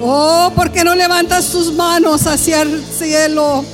Oh, ¿por qué no levantas tus manos hacia el cielo?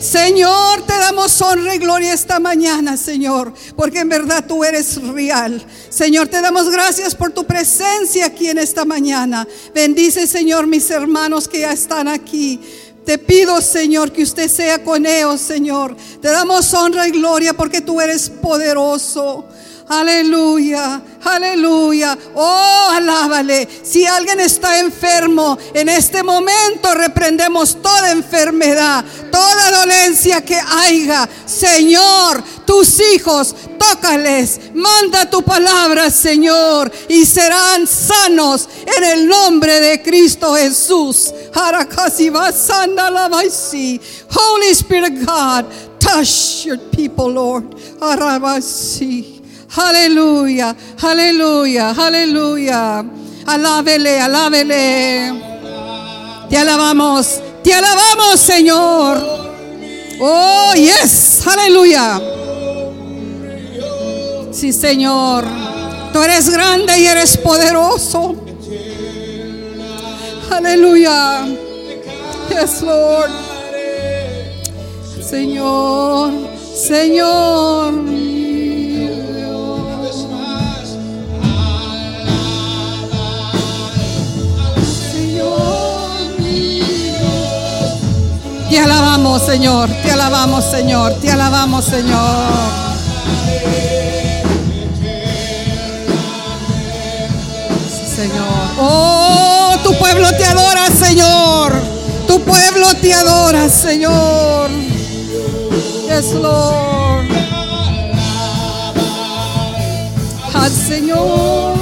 Señor, te damos honra y gloria esta mañana, Señor, porque en verdad tú eres real. Señor, te damos gracias por tu presencia aquí en esta mañana. Bendice, Señor, mis hermanos que ya están aquí. Te pido, Señor, que usted sea con ellos, Señor. Te damos honra y gloria porque tú eres poderoso. Aleluya, aleluya. Oh, alábale. Si alguien está enfermo, en este momento reprendemos toda enfermedad, toda dolencia que haya. Señor, tus hijos, tócales. Manda tu palabra, Señor, y serán sanos en el nombre de Cristo Jesús. Holy Spirit God, touch your people, Lord. Aleluya, aleluya, aleluya. Alábele, alábele. Te alabamos, te alabamos, Señor. Oh, yes, aleluya. Sí, Señor. Tú eres grande y eres poderoso. Aleluya. Yes, Lord. Señor, Señor. Te alabamos, Señor. Te alabamos, Señor. Te alabamos, Señor. Señor. Oh, tu pueblo te adora, Señor. Tu pueblo te adora, Señor. Yes, Lord. Al Señor.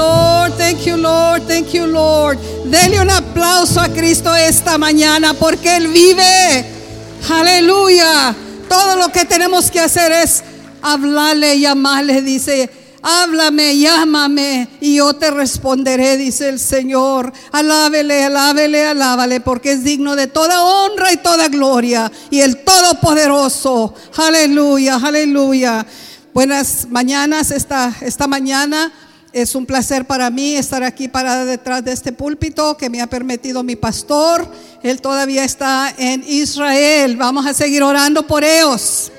Lord. Thank you, Lord. Thank you, Lord. Dele un aplauso a Cristo esta mañana porque Él vive. Aleluya. Todo lo que tenemos que hacer es hablarle, llamarle. Dice, háblame, llámame y yo te responderé, dice el Señor. Alábele, alábele, alábale, porque es digno de toda honra y toda gloria. Y el Todopoderoso. Aleluya, aleluya. Buenas mañanas esta, esta mañana. Es un placer para mí estar aquí parada detrás de este púlpito que me ha permitido mi pastor. Él todavía está en Israel. Vamos a seguir orando por ellos.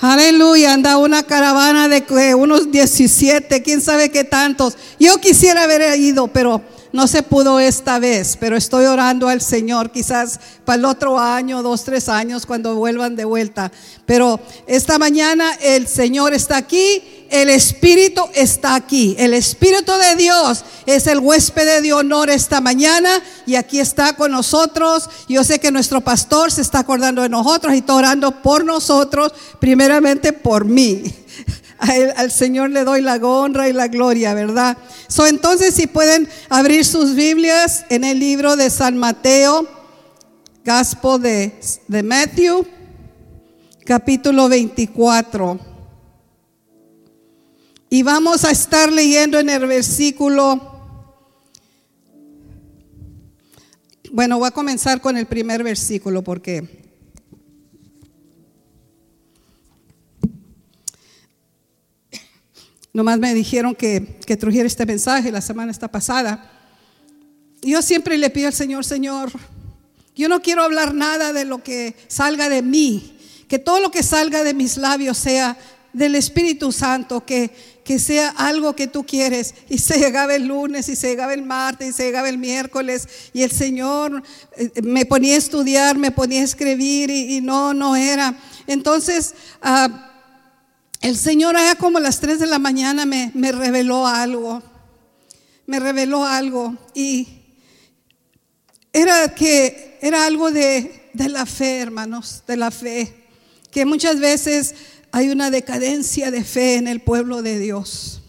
Aleluya, anda una caravana de unos 17, quién sabe qué tantos. Yo quisiera haber ido, pero no se pudo esta vez, pero estoy orando al Señor, quizás para el otro año, dos, tres años, cuando vuelvan de vuelta. Pero esta mañana el Señor está aquí, el Espíritu está aquí. El Espíritu de Dios es el huésped de honor esta mañana y aquí está con nosotros. Yo sé que nuestro pastor se está acordando de nosotros y está orando por nosotros, primeramente por mí al Señor le doy la honra y la gloria, ¿verdad? So, entonces, si pueden abrir sus Biblias en el libro de San Mateo, Gospel de, de Matthew, capítulo 24. Y vamos a estar leyendo en el versículo. Bueno, voy a comenzar con el primer versículo porque Nomás me dijeron que, que trujera este mensaje la semana esta pasada. Yo siempre le pido al Señor, Señor, yo no quiero hablar nada de lo que salga de mí, que todo lo que salga de mis labios sea del Espíritu Santo, que, que sea algo que tú quieres. Y se llegaba el lunes, y se llegaba el martes, y se llegaba el miércoles, y el Señor eh, me ponía a estudiar, me ponía a escribir, y, no, no era. Entonces, uh, el Señor allá como a las 3 de la mañana me, reveló algo, me reveló algo y era que era algo de, de la fe, hermanos, de la fe, que muchas veces hay una decadencia de fe en el pueblo de Dios.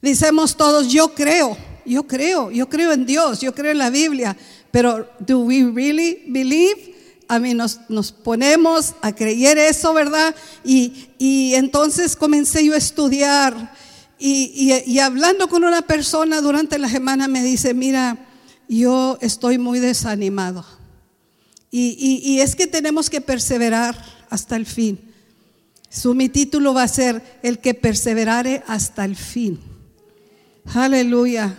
Dicemos todos, yo creo, yo creo, yo creo en Dios, yo creo en la Biblia, Pero do we really believe? A mí nos, nos ponemos a creer eso, ¿verdad? Y, y entonces comencé yo a estudiar y, y, y hablando con una persona durante la semana me dice, mira, yo estoy muy desanimado. Y, y, es que tenemos que perseverar hasta el fin. Su mi título va a ser el que perseverare hasta el fin. Aleluya.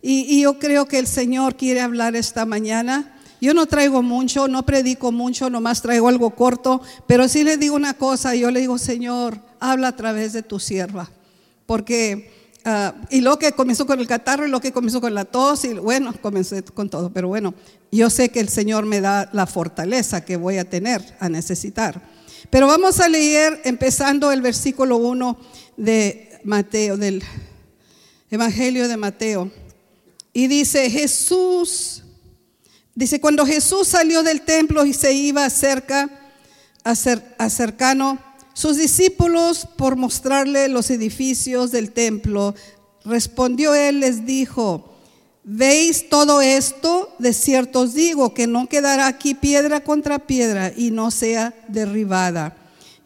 Y, yo creo que el Señor quiere hablar esta mañana. Yo no traigo mucho, no predico mucho, nomás traigo algo corto, pero sí le digo una cosa, yo le digo, Señor, habla a través de tu sierva, porque Ah, y lo que comenzó con el catarro y lo que comenzó con la tos y bueno, comencé con todo, pero bueno, yo sé que el Señor me da la fortaleza que voy a tener, a necesitar. Pero vamos a leer empezando el versículo 1 de Mateo, del Evangelio de Mateo. Y dice, Jesús, dice, cuando Jesús salió del templo y se iba cerca, a cercano, sus discípulos, por mostrarle los edificios del templo, respondió él, les dijo, ¿veis todo esto? De cierto os digo que no quedará aquí piedra contra piedra y no sea derribada.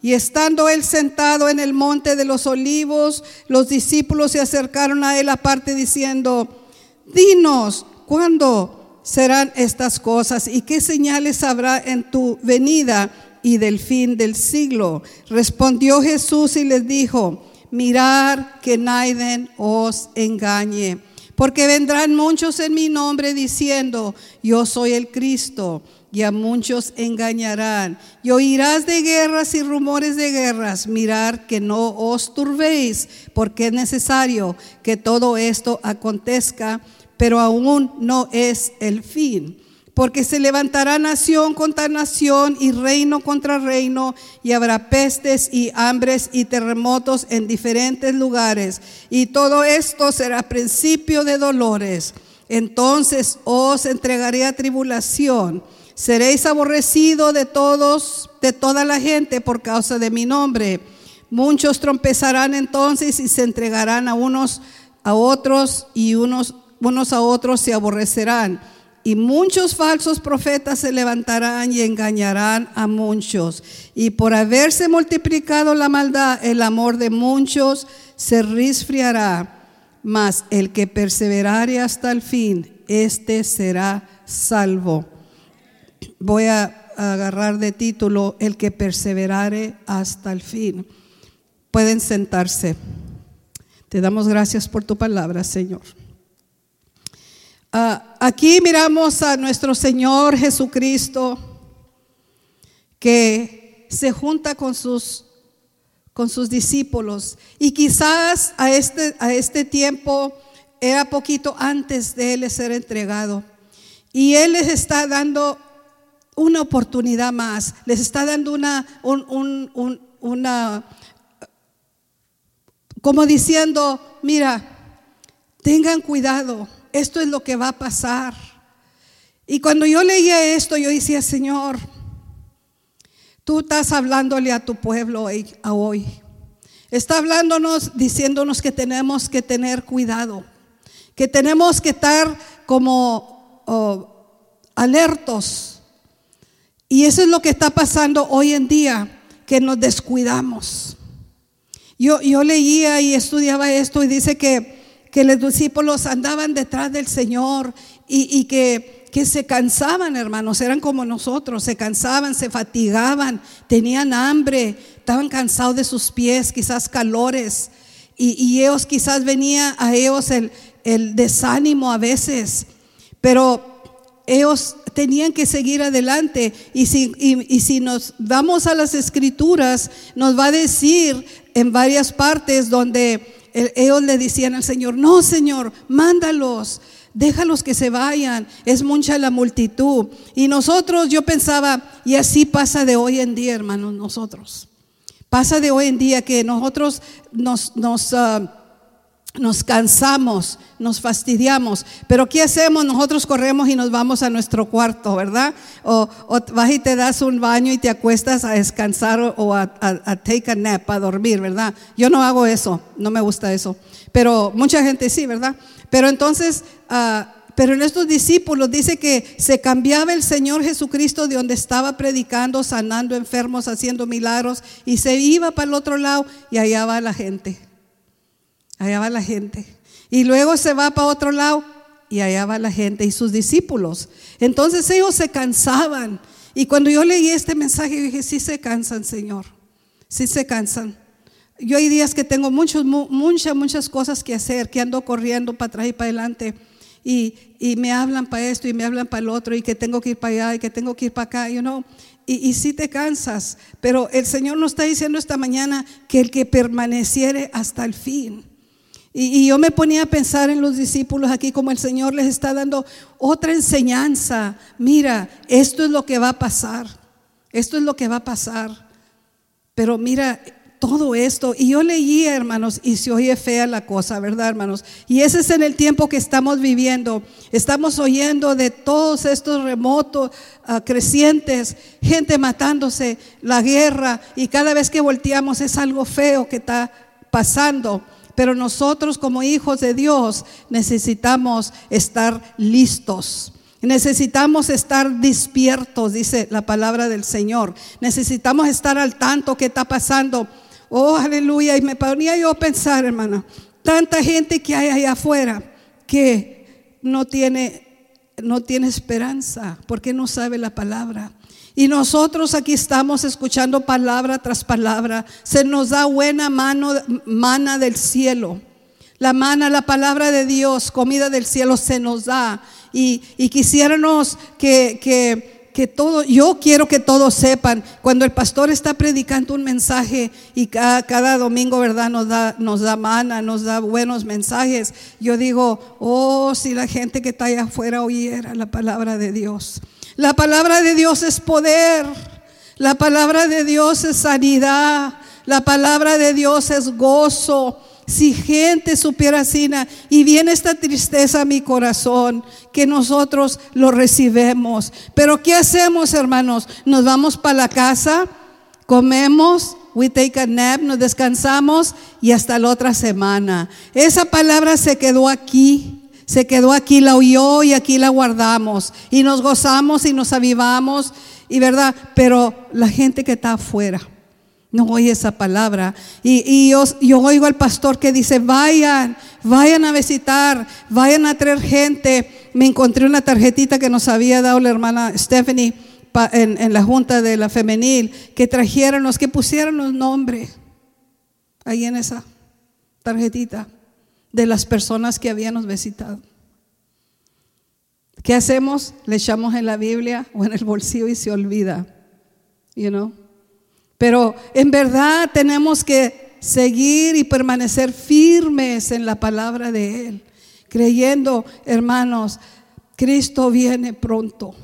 Y estando él sentado en el monte de los olivos, los discípulos se acercaron a él aparte diciendo, dinos, ¿cuándo serán estas cosas y qué señales habrá en tu venida y del fin del siglo. Respondió Jesús y les dijo, mirar que nadie os engañe, porque vendrán muchos en mi nombre diciendo, yo soy el Cristo, y a muchos engañarán. Y oirás de guerras y rumores de guerras, mirar que no os turbéis, porque es necesario que todo esto acontezca, pero aún no es el fin porque se levantará nación contra nación y reino contra reino, y habrá pestes y hambres y terremotos en diferentes lugares. Y todo esto será principio de dolores. Entonces os entregaré a tribulación. Seréis aborrecidos de todos, de toda la gente por causa de mi nombre. Muchos trompezarán entonces y se entregarán a unos a otros y unos, unos a otros se aborrecerán y muchos falsos profetas se levantarán y engañarán a muchos. Y por haberse multiplicado la maldad, el amor de muchos se resfriará. Mas el que perseverare hasta el fin, este será salvo. Voy a agarrar de título el que perseverare hasta el fin. Pueden sentarse. Te damos gracias por tu palabra, Señor. Ah, aquí miramos a nuestro Señor Jesucristo que se junta con sus, con sus discípulos y quizás a este, a este tiempo era poquito antes de él ser entregado. Y él les está dando una oportunidad más, les está dando una, una, como diciendo, mira, tengan cuidado esto es lo que va a pasar. Y cuando yo leía esto, yo decía, Señor, tú estás hablándole a tu pueblo hoy. Está hablándonos, diciéndonos que tenemos que tener cuidado, que tenemos que estar como oh, alertos. Y eso es lo que está pasando hoy en día, que nos descuidamos. Yo, yo leía y estudiaba esto y dice que que los discípulos andaban detrás del Señor y, que, que se cansaban, hermanos, eran como nosotros, se cansaban, se fatigaban, tenían hambre, estaban cansados de sus pies, quizás calores, y, ellos quizás venía a ellos el, el desánimo a veces, pero ellos tenían que seguir adelante. Y si, y, si, nos vamos a las escrituras, nos va a decir en varias partes donde ellos le decían al Señor, no Señor, mándalos, déjalos que se vayan, es mucha la multitud. Y nosotros, yo pensaba, y así pasa de hoy en día, hermanos, nosotros. Pasa de hoy en día que nosotros nos... nos ah, nos cansamos, nos fastidiamos, pero ¿qué hacemos? Nosotros corremos y nos vamos a nuestro cuarto, ¿verdad? O, vas y te das un baño y te acuestas a descansar o, a, take a nap, a dormir, ¿verdad? Yo no hago eso, no me gusta eso, pero mucha gente sí, ¿verdad? Pero entonces, ah, pero en estos discípulos dice que se cambiaba el Señor Jesucristo de donde estaba predicando, sanando enfermos, haciendo milagros, y se iba para el otro lado y allá va la gente. Allá va la gente. Y luego se va para otro lado y allá va la gente y sus discípulos. Entonces ellos se cansaban. Y cuando yo leí este mensaje, dije, sí se cansan, Señor. Sí se cansan. Yo hay días que tengo muchas, muchas cosas que hacer, que ando corriendo para atrás y para adelante. Y, me hablan para esto y me hablan para el otro y que tengo que ir para allá y que tengo que ir para acá, you know. Y, y sí te cansas, pero el Señor nos está diciendo esta mañana que el que permaneciere hasta el fin. Y, yo me ponía a pensar en los discípulos aquí como el Señor les está dando otra enseñanza. Mira, esto es lo que va a pasar. Esto es lo que va a pasar. Pero mira, todo esto. Y yo leía, hermanos, y se oye fea la cosa, ¿verdad, hermanos? Y ese es en el tiempo que estamos viviendo. Estamos oyendo de todos estos remotos, ah, crecientes, gente matándose, la guerra, y cada vez que volteamos es algo feo que está pasando. Pero nosotros como hijos de Dios necesitamos estar listos. Necesitamos estar despiertos, dice la palabra del Señor. Necesitamos estar al tanto que está pasando. Oh, aleluya. Y me ponía yo a pensar, hermana, tanta gente que hay allá afuera que no tiene, no tiene esperanza porque no sabe la palabra. Y nosotros aquí estamos escuchando palabra tras palabra. Se nos da buena mano, mana del cielo. La mana, la palabra de Dios, comida del cielo se nos da. Y, quisiéramos que, que, que todo, yo quiero que todos sepan, cuando el pastor está predicando un mensaje y cada, cada, domingo, ¿verdad? Nos da, nos da mana, nos da buenos mensajes. Yo digo, oh, si la gente que está allá afuera oyera la palabra de Dios. La palabra de Dios es poder. La palabra de Dios es sanidad. La palabra de Dios es gozo. Si gente supiera así, y viene esta tristeza a mi corazón, que nosotros lo recibemos. Pero ¿qué hacemos, hermanos? Nos vamos para la casa, comemos, we take a nap, nos descansamos y hasta la otra semana. Esa palabra se quedó aquí. Se quedó aquí, la oyó y aquí la guardamos. Y nos gozamos y nos avivamos. Y verdad, pero la gente que está afuera no oye esa palabra. Y, yo, yo, oigo al pastor que dice, vayan, vayan a visitar, vayan a traer gente. Me encontré una tarjetita que nos había dado la hermana Stephanie en, en la junta de la femenil, que trajeron los, que pusieron los nombres ahí en esa tarjetita de las personas que habíamos visitado. ¿Qué hacemos? Le echamos en la Biblia o en el bolsillo y se olvida. You know? Pero en verdad tenemos que seguir y permanecer firmes en la palabra de Él, creyendo, hermanos, Cristo viene pronto.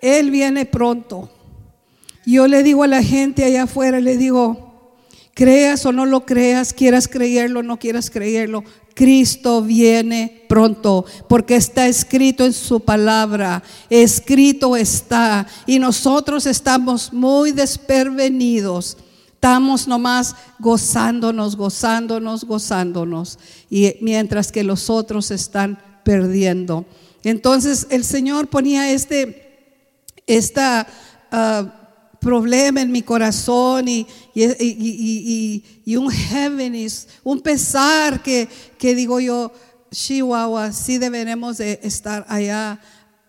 Él viene pronto. Yo le digo a la gente allá afuera, le digo, Creas o no lo creas, quieras creerlo o no quieras creerlo, Cristo viene pronto, porque está escrito en su palabra, escrito está, y nosotros estamos muy despervenidos. Estamos nomás gozándonos, gozándonos, gozándonos, y mientras que los otros están perdiendo. Entonces el Señor ponía este, esta uh, problema en mi corazón y, y, un heaviness, un pesar que, que digo yo, Chihuahua, sí deberemos de estar allá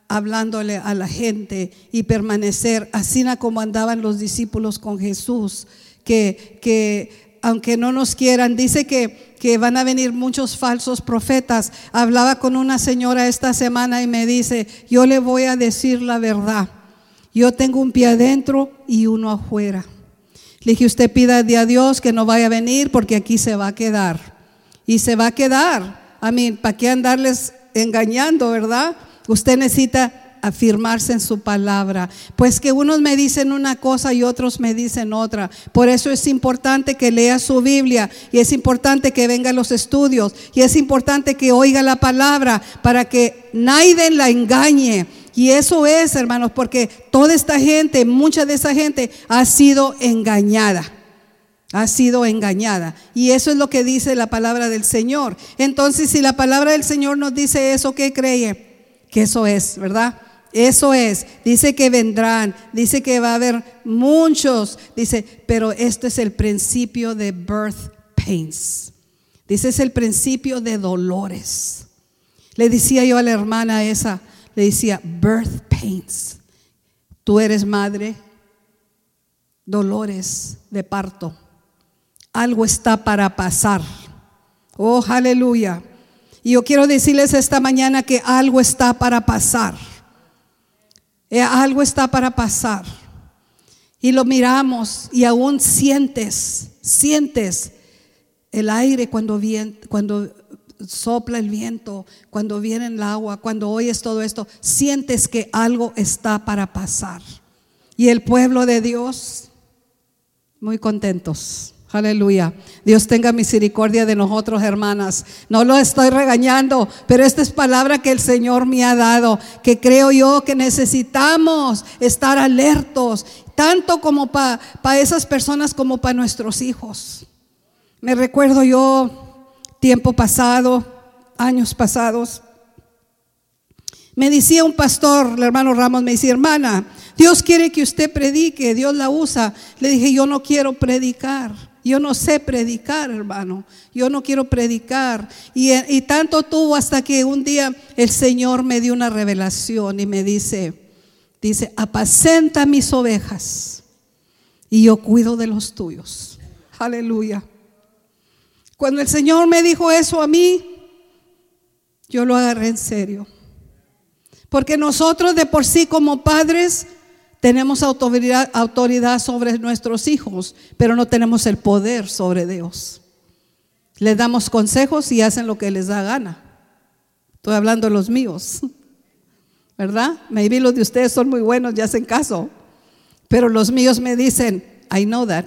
hablándole a la gente y permanecer así como andaban los discípulos con Jesús, que, que aunque no nos quieran, dice que, que van a venir muchos falsos profetas. Hablaba con una señora esta semana y me dice, yo le voy a decir la verdad. Yo tengo un pie adentro y uno afuera. Le dije, usted pida a Dios que no vaya a venir porque aquí se va a quedar. Y se va a quedar. A mí, ¿para qué andarles engañando, verdad? Usted necesita afirmarse en su palabra. Pues que unos me dicen una cosa y otros me dicen otra. Por eso es importante que lea su Biblia y es importante que venga a los estudios y es importante que oiga la palabra para que nadie la engañe y eso es, hermanos, porque toda esta gente, mucha de esa gente ha sido engañada. Ha sido engañada. Y eso es lo que dice la palabra del Señor. Entonces, si la palabra del Señor nos dice eso, ¿qué cree? Que eso es, ¿verdad? Eso es. Dice que vendrán. Dice que va a haber muchos. Dice, pero esto es el principio de birth pains. Dice, es el principio de dolores. Le decía yo a la hermana esa, le decía, birth pains. Tú eres madre, dolores de parto. Algo está para pasar. Oh, aleluya. Y yo quiero decirles esta mañana que algo está para pasar. Eh, algo está para pasar. Y lo miramos y aún sientes, sientes el aire cuando, viene, cuando sopla el viento, cuando viene el agua, cuando oyes todo esto, sientes que algo está para pasar. Y el pueblo de Dios, muy contentos. Aleluya. Dios tenga misericordia de nosotros, hermanas. No lo estoy regañando, pero esta es palabra que el Señor me ha dado, que creo yo que necesitamos estar alertos, tanto como para esas personas como para nuestros hijos. Me recuerdo yo, tiempo pasado, años pasados, me decía un pastor, el hermano Ramos, me decía, hermana, Dios quiere que usted predique, Dios la usa. Le dije, yo no quiero predicar. Yo no sé predicar, hermano. Yo no quiero predicar. Y, y, tanto tuvo hasta que un día el Señor me dio una revelación y me dice, dice, apacenta mis ovejas y yo cuido de los tuyos. Aleluya. Cuando el Señor me dijo eso a mí, yo lo agarré en serio. Porque nosotros de por sí como padres tenemos autoridad, sobre nuestros hijos, pero no tenemos el poder sobre Dios. Les damos consejos y hacen lo que les da gana. Estoy hablando de los míos, ¿verdad? Maybe los de ustedes son muy buenos y hacen caso, pero los míos me dicen, I know that.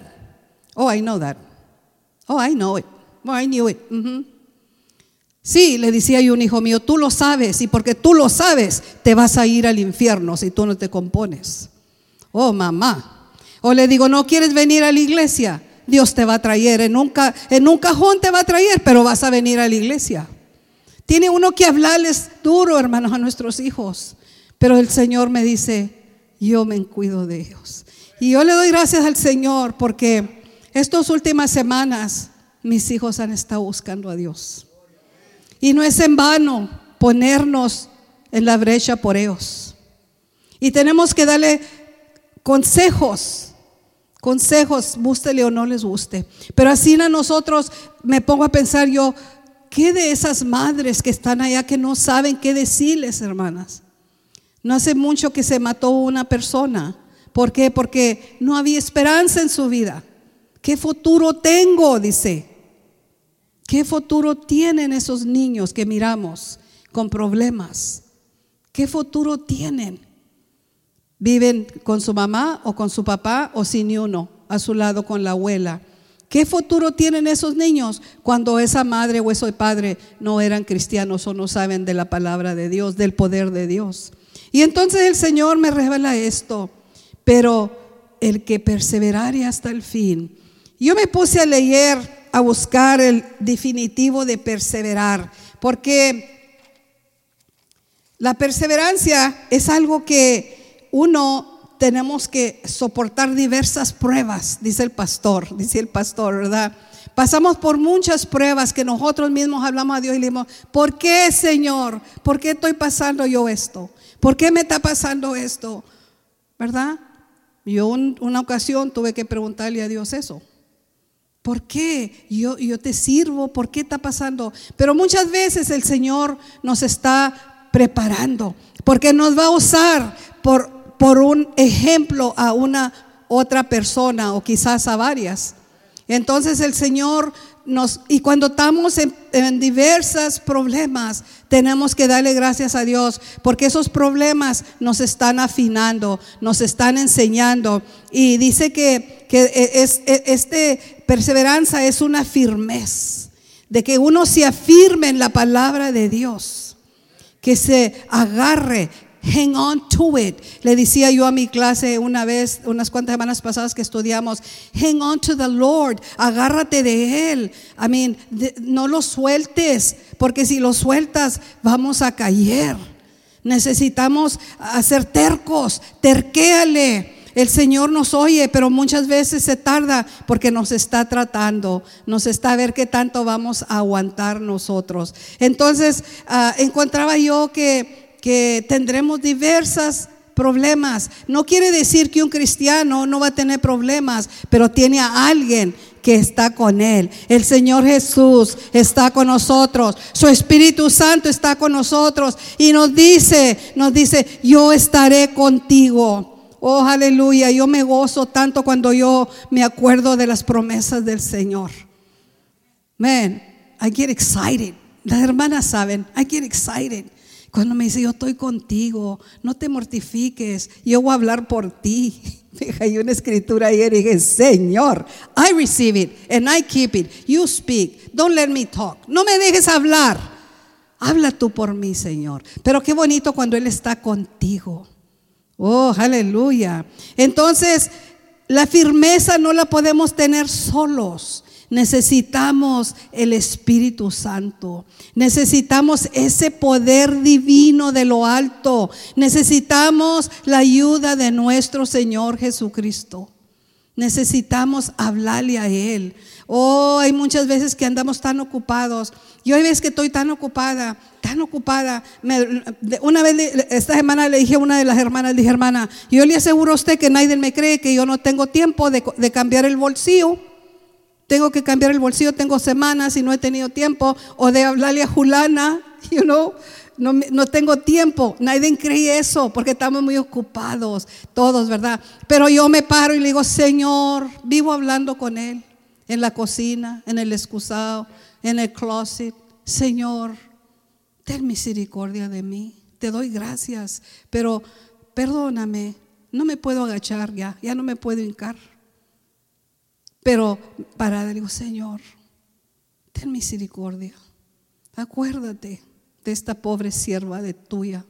Oh, I know that. Oh, I know it. I knew it. Sí, le decía yo un hijo mío, tú lo sabes y porque tú lo sabes, te vas a ir al infierno si tú no te compones. Oh, mamá. O le digo, no quieres venir a la iglesia. Dios te va a traer. En en un cajón te va a traer, pero vas a venir a la iglesia. Tiene uno que hablarles duro, hermanos, a nuestros hijos. Pero el Señor me dice, yo me cuido de ellos. Y yo le doy gracias al Señor porque estas últimas semanas mis hijos han estado buscando a Dios. Y no es en vano ponernos en la brecha por ellos. Y tenemos que darle consejos, consejos, gústele o no les guste. Pero así a nosotros me pongo a pensar yo, ¿qué de esas madres que están allá que no saben qué decirles, hermanas? No hace mucho que se mató una persona. ¿Por qué? Porque no había esperanza en su vida. ¿Qué futuro tengo? Dice. ¿Qué futuro tienen esos niños que miramos con problemas? ¿Qué futuro tienen? Viven con su mamá o con su papá o sin uno, a su lado con la abuela. ¿Qué futuro tienen esos niños cuando esa madre o ese padre no eran cristianos o no saben de la palabra de Dios, del poder de Dios? Y entonces el Señor me revela esto, pero el que perseverare hasta el fin. Yo me puse a leer, a buscar el definitivo de perseverar, porque la perseverancia es algo que uno tenemos que soportar diversas pruebas, dice el pastor, dice el pastor, ¿verdad? Pasamos por muchas pruebas que nosotros mismos hablamos a Dios y le decimos, ¿por qué Señor? ¿Por qué estoy pasando yo esto? ¿Por qué me está pasando esto? ¿Verdad? Yo una ocasión tuve que preguntarle a Dios eso. ¿Por qué? Yo, yo te sirvo, ¿por qué está pasando? Pero muchas veces el Señor nos está preparando, porque nos va a usar por por un ejemplo a una otra persona o quizás a varias. Entonces el Señor y cuando estamos en, en diversos problemas, tenemos que darle gracias a Dios, porque esos problemas nos están afinando, nos están enseñando. Y dice que, que es, este perseverancia es una firmeza, de que uno se afirme en la palabra de Dios, que se agarre, Hang on to it. Le decía yo a mi clase una vez, unas cuantas semanas pasadas que estudiamos, hang on to the Lord. Agárrate de Él. I mean, no lo sueltes, porque si lo sueltas, vamos a caer. Necesitamos hacer tercos, terquéale. El Señor nos oye, pero muchas veces se tarda porque nos está tratando, nos está a ver qué tanto vamos a aguantar nosotros. Entonces, ah, encontraba yo que, que tendremos diversas problemas. No quiere decir que un cristiano no va a tener problemas, pero tiene a alguien que está con él. El Señor Jesús está con nosotros. Su Espíritu Santo está con nosotros y nos dice, nos dice, yo estaré contigo. Oh, aleluya, yo me gozo tanto cuando yo me acuerdo de las promesas del Señor. Man, I get excited. Las hermanas saben, I get excited. Cuando me dice, yo estoy contigo, no te mortifiques, yo voy a hablar por ti. Hay una escritura ayer y dije, Señor, I receive it and I keep it. You speak, don't let me talk. No me dejes hablar. Habla tú por mí, Señor. Pero qué bonito cuando Él está contigo. Oh, aleluya. Entonces, la firmeza no la podemos tener solos. Necesitamos el Espíritu Santo. Necesitamos ese poder divino de lo alto. Necesitamos la ayuda de nuestro Señor Jesucristo. Necesitamos hablarle a Él. Oh, hay muchas veces que andamos tan ocupados. Yo hay veces que estoy tan ocupada, tan ocupada. una vez, esta semana le dije a una de las hermanas, dije, hermana, yo le aseguro a usted que nadie me cree que yo no tengo tiempo de, cambiar el bolsillo. Tengo que cambiar el bolsillo, tengo semanas y no he tenido tiempo. O de hablarle a Julana, you know. No, no, tengo tiempo. Nadie cree eso porque estamos muy ocupados, todos, ¿verdad? Pero yo me paro y le digo, Señor, vivo hablando con Él en la cocina, en el excusado, en el closet. Señor, ten misericordia de mí. Te doy gracias, pero perdóname. No me puedo agachar ya, ya no me puedo hincar. Pero para digo, Señor, ten misericordia. Acuérdate de esta pobre sierva de tuya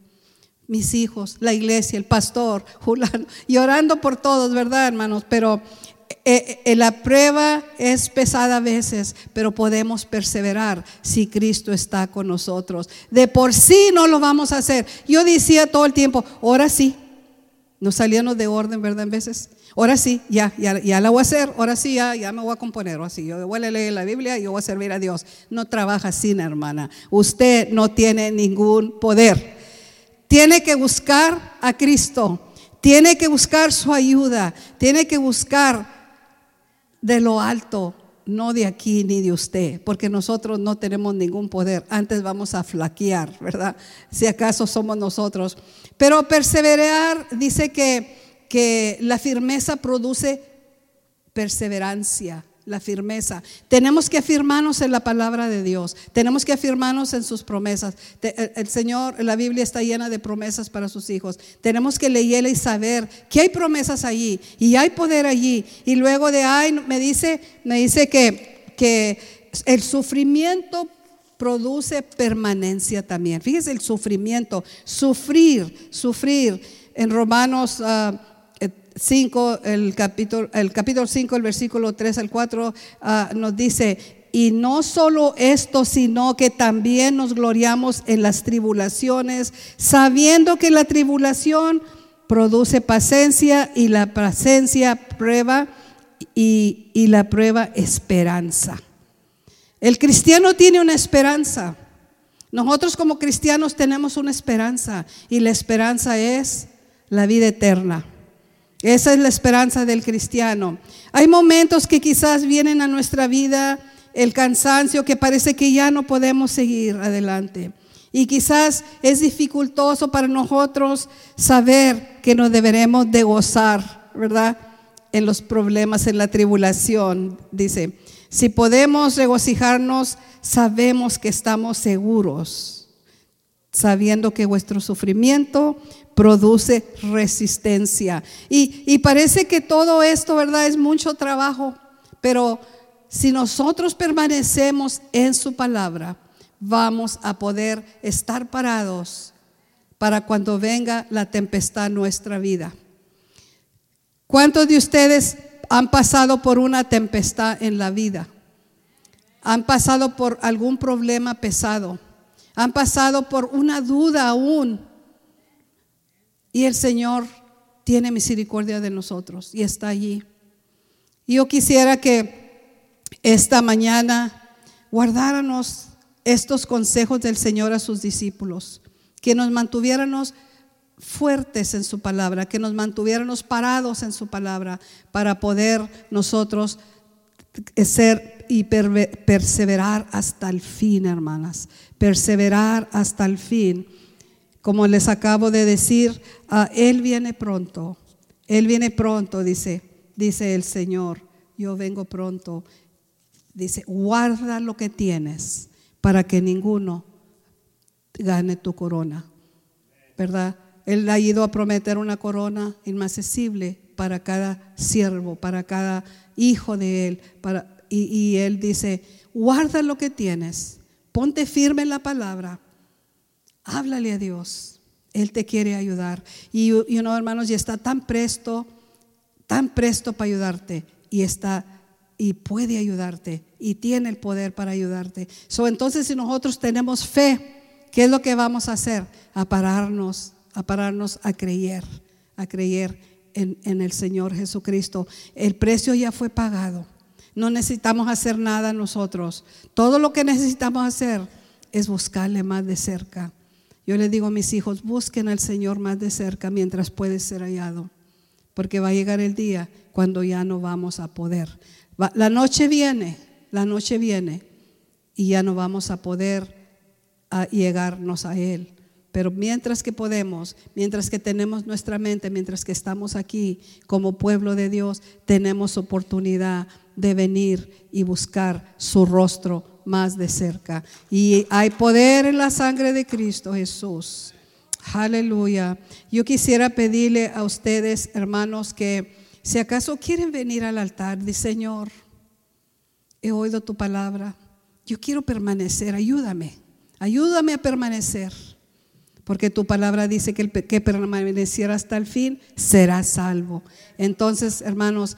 mis hijos, la iglesia, el pastor, Julano, y orando por todos, ¿verdad, hermanos? Pero eh, eh, la prueba es pesada a veces, pero podemos perseverar si Cristo está con nosotros. De por sí no lo vamos a hacer. Yo decía todo el tiempo, ahora sí. Nos salíamos de orden, ¿verdad? En veces. Ahora sí, ya, ya, ya la voy a hacer. Ahora sí, ya, ya me voy a componer. Así, yo voy a leer la Biblia y yo voy a servir a Dios. No trabaja así, hermana. Usted no tiene ningún poder. Tiene que buscar a Cristo. Tiene que buscar su ayuda. Tiene que buscar de lo alto, no de aquí ni de usted, porque nosotros no tenemos ningún poder. Antes vamos a flaquear, ¿verdad? Si acaso somos nosotros. Pero perseverar dice que, que la firmeza produce perseverancia la firmeza. Tenemos que afirmarnos en la palabra de Dios. Tenemos que afirmarnos en sus promesas. El Señor, la Biblia está llena de promesas para sus hijos. Tenemos que leerla y saber que hay promesas allí y hay poder allí. Y luego de ahí me dice, me dice que, que el sufrimiento produce permanencia también. Fíjese el sufrimiento, sufrir, sufrir. En Romanos... Uh, 5, el capítulo, el capítulo 5, el versículo 3 al 4, ah, nos dice, y no solo esto, sino que también nos gloriamos en las tribulaciones, sabiendo que la tribulación produce paciencia y la paciencia prueba y, y la prueba esperanza. El cristiano tiene una esperanza. Nosotros como cristianos tenemos una esperanza y la esperanza es la vida eterna. Esa es la esperanza del cristiano. Hay momentos que quizás vienen a nuestra vida el cansancio que parece que ya no podemos seguir adelante. Y quizás es dificultoso para nosotros saber que nos deberemos de gozar, ¿verdad? En los problemas, en la tribulación. Dice, si podemos regocijarnos, sabemos que estamos seguros, sabiendo que vuestro sufrimiento produce resistencia. Y, parece que todo esto, ¿verdad? Es mucho trabajo, pero si nosotros permanecemos en su palabra, vamos a poder estar parados para cuando venga la tempestad en nuestra vida. ¿Cuántos de ustedes han pasado por una tempestad en la vida? ¿Han pasado por algún problema pesado? ¿Han pasado por una duda aún? Y el Señor tiene misericordia de nosotros y está allí. Yo quisiera que esta mañana guardáramos estos consejos del Señor a sus discípulos, que nos mantuviéramos fuertes en su palabra, que nos mantuviéramos parados en su palabra para poder nosotros ser y perseverar hasta el fin, hermanas, perseverar hasta el fin. Como les acabo de decir, ah, Él viene pronto, Él viene pronto, dice, dice el Señor, yo vengo pronto. Dice, guarda lo que tienes para que ninguno gane tu corona, ¿verdad? Él ha ido a prometer una corona inaccesible para cada siervo, para cada hijo de Él. Y, Él dice, guarda lo que tienes, ponte firme en la palabra, háblale a Dios, Él te quiere ayudar. Y, y uno, hermanos, ya está tan presto, tan presto para ayudarte y está y puede ayudarte y tiene el poder para ayudarte. So, entonces, si nosotros tenemos fe, ¿qué es lo que vamos a hacer? A pararnos a a creer, a creer en, en, el Señor Jesucristo. El precio ya fue pagado. No necesitamos hacer nada nosotros. Todo lo que necesitamos hacer es buscarle más de cerca. Yo le digo a mis hijos, busquen al Señor más de cerca mientras puede ser hallado. Porque va a llegar el día cuando ya no vamos a poder. La noche viene, la noche viene y ya no vamos a poder llegarnos a Él. Pero mientras que podemos, mientras que tenemos nuestra mente, mientras que estamos aquí como pueblo de Dios, tenemos oportunidad de venir y buscar su rostro más de cerca. Y hay poder en la sangre de Cristo Jesús. Aleluya. Yo quisiera pedirle a ustedes, hermanos, que si acaso quieren venir al altar, di Señor, he oído tu palabra, yo quiero permanecer, ayúdame, ayúdame a permanecer porque tu palabra dice que el que permaneciera hasta el fin será salvo. Entonces, hermanos,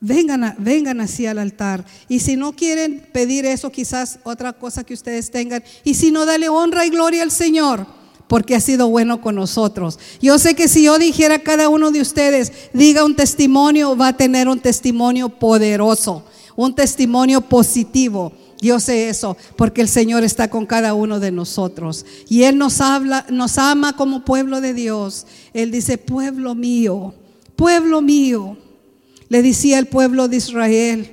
vengan, vengan así al altar. Y si no quieren pedir eso, quizás otra cosa que ustedes tengan. Y si no, dale honra y gloria al Señor, porque ha sido bueno con nosotros. Yo sé que si yo dijera a cada uno de ustedes, diga un testimonio, va a tener un testimonio poderoso, un testimonio positivo. Yo sé eso porque el Señor está con cada uno de nosotros y Él nos habla, nos ama como pueblo de Dios. Él dice, pueblo mío, pueblo mío. Le decía al pueblo de Israel,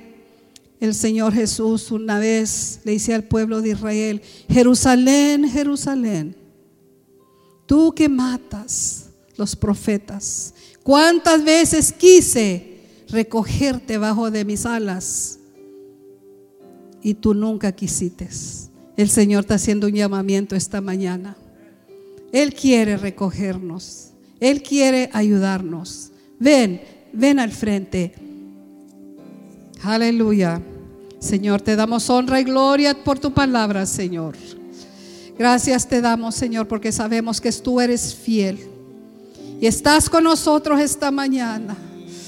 el Señor Jesús una vez le decía al pueblo de Israel, Jerusalén, Jerusalén, tú que matas los profetas, ¿cuántas veces quise recogerte bajo de mis alas? Y tú nunca quisiste. El Señor está haciendo un llamamiento esta mañana. Él quiere recogernos. Él quiere ayudarnos. Ven, ven al frente. Aleluya. Señor, te damos honra y gloria por tu palabra, Señor. Gracias te damos, Señor, porque sabemos que tú eres fiel. Y estás con nosotros esta mañana.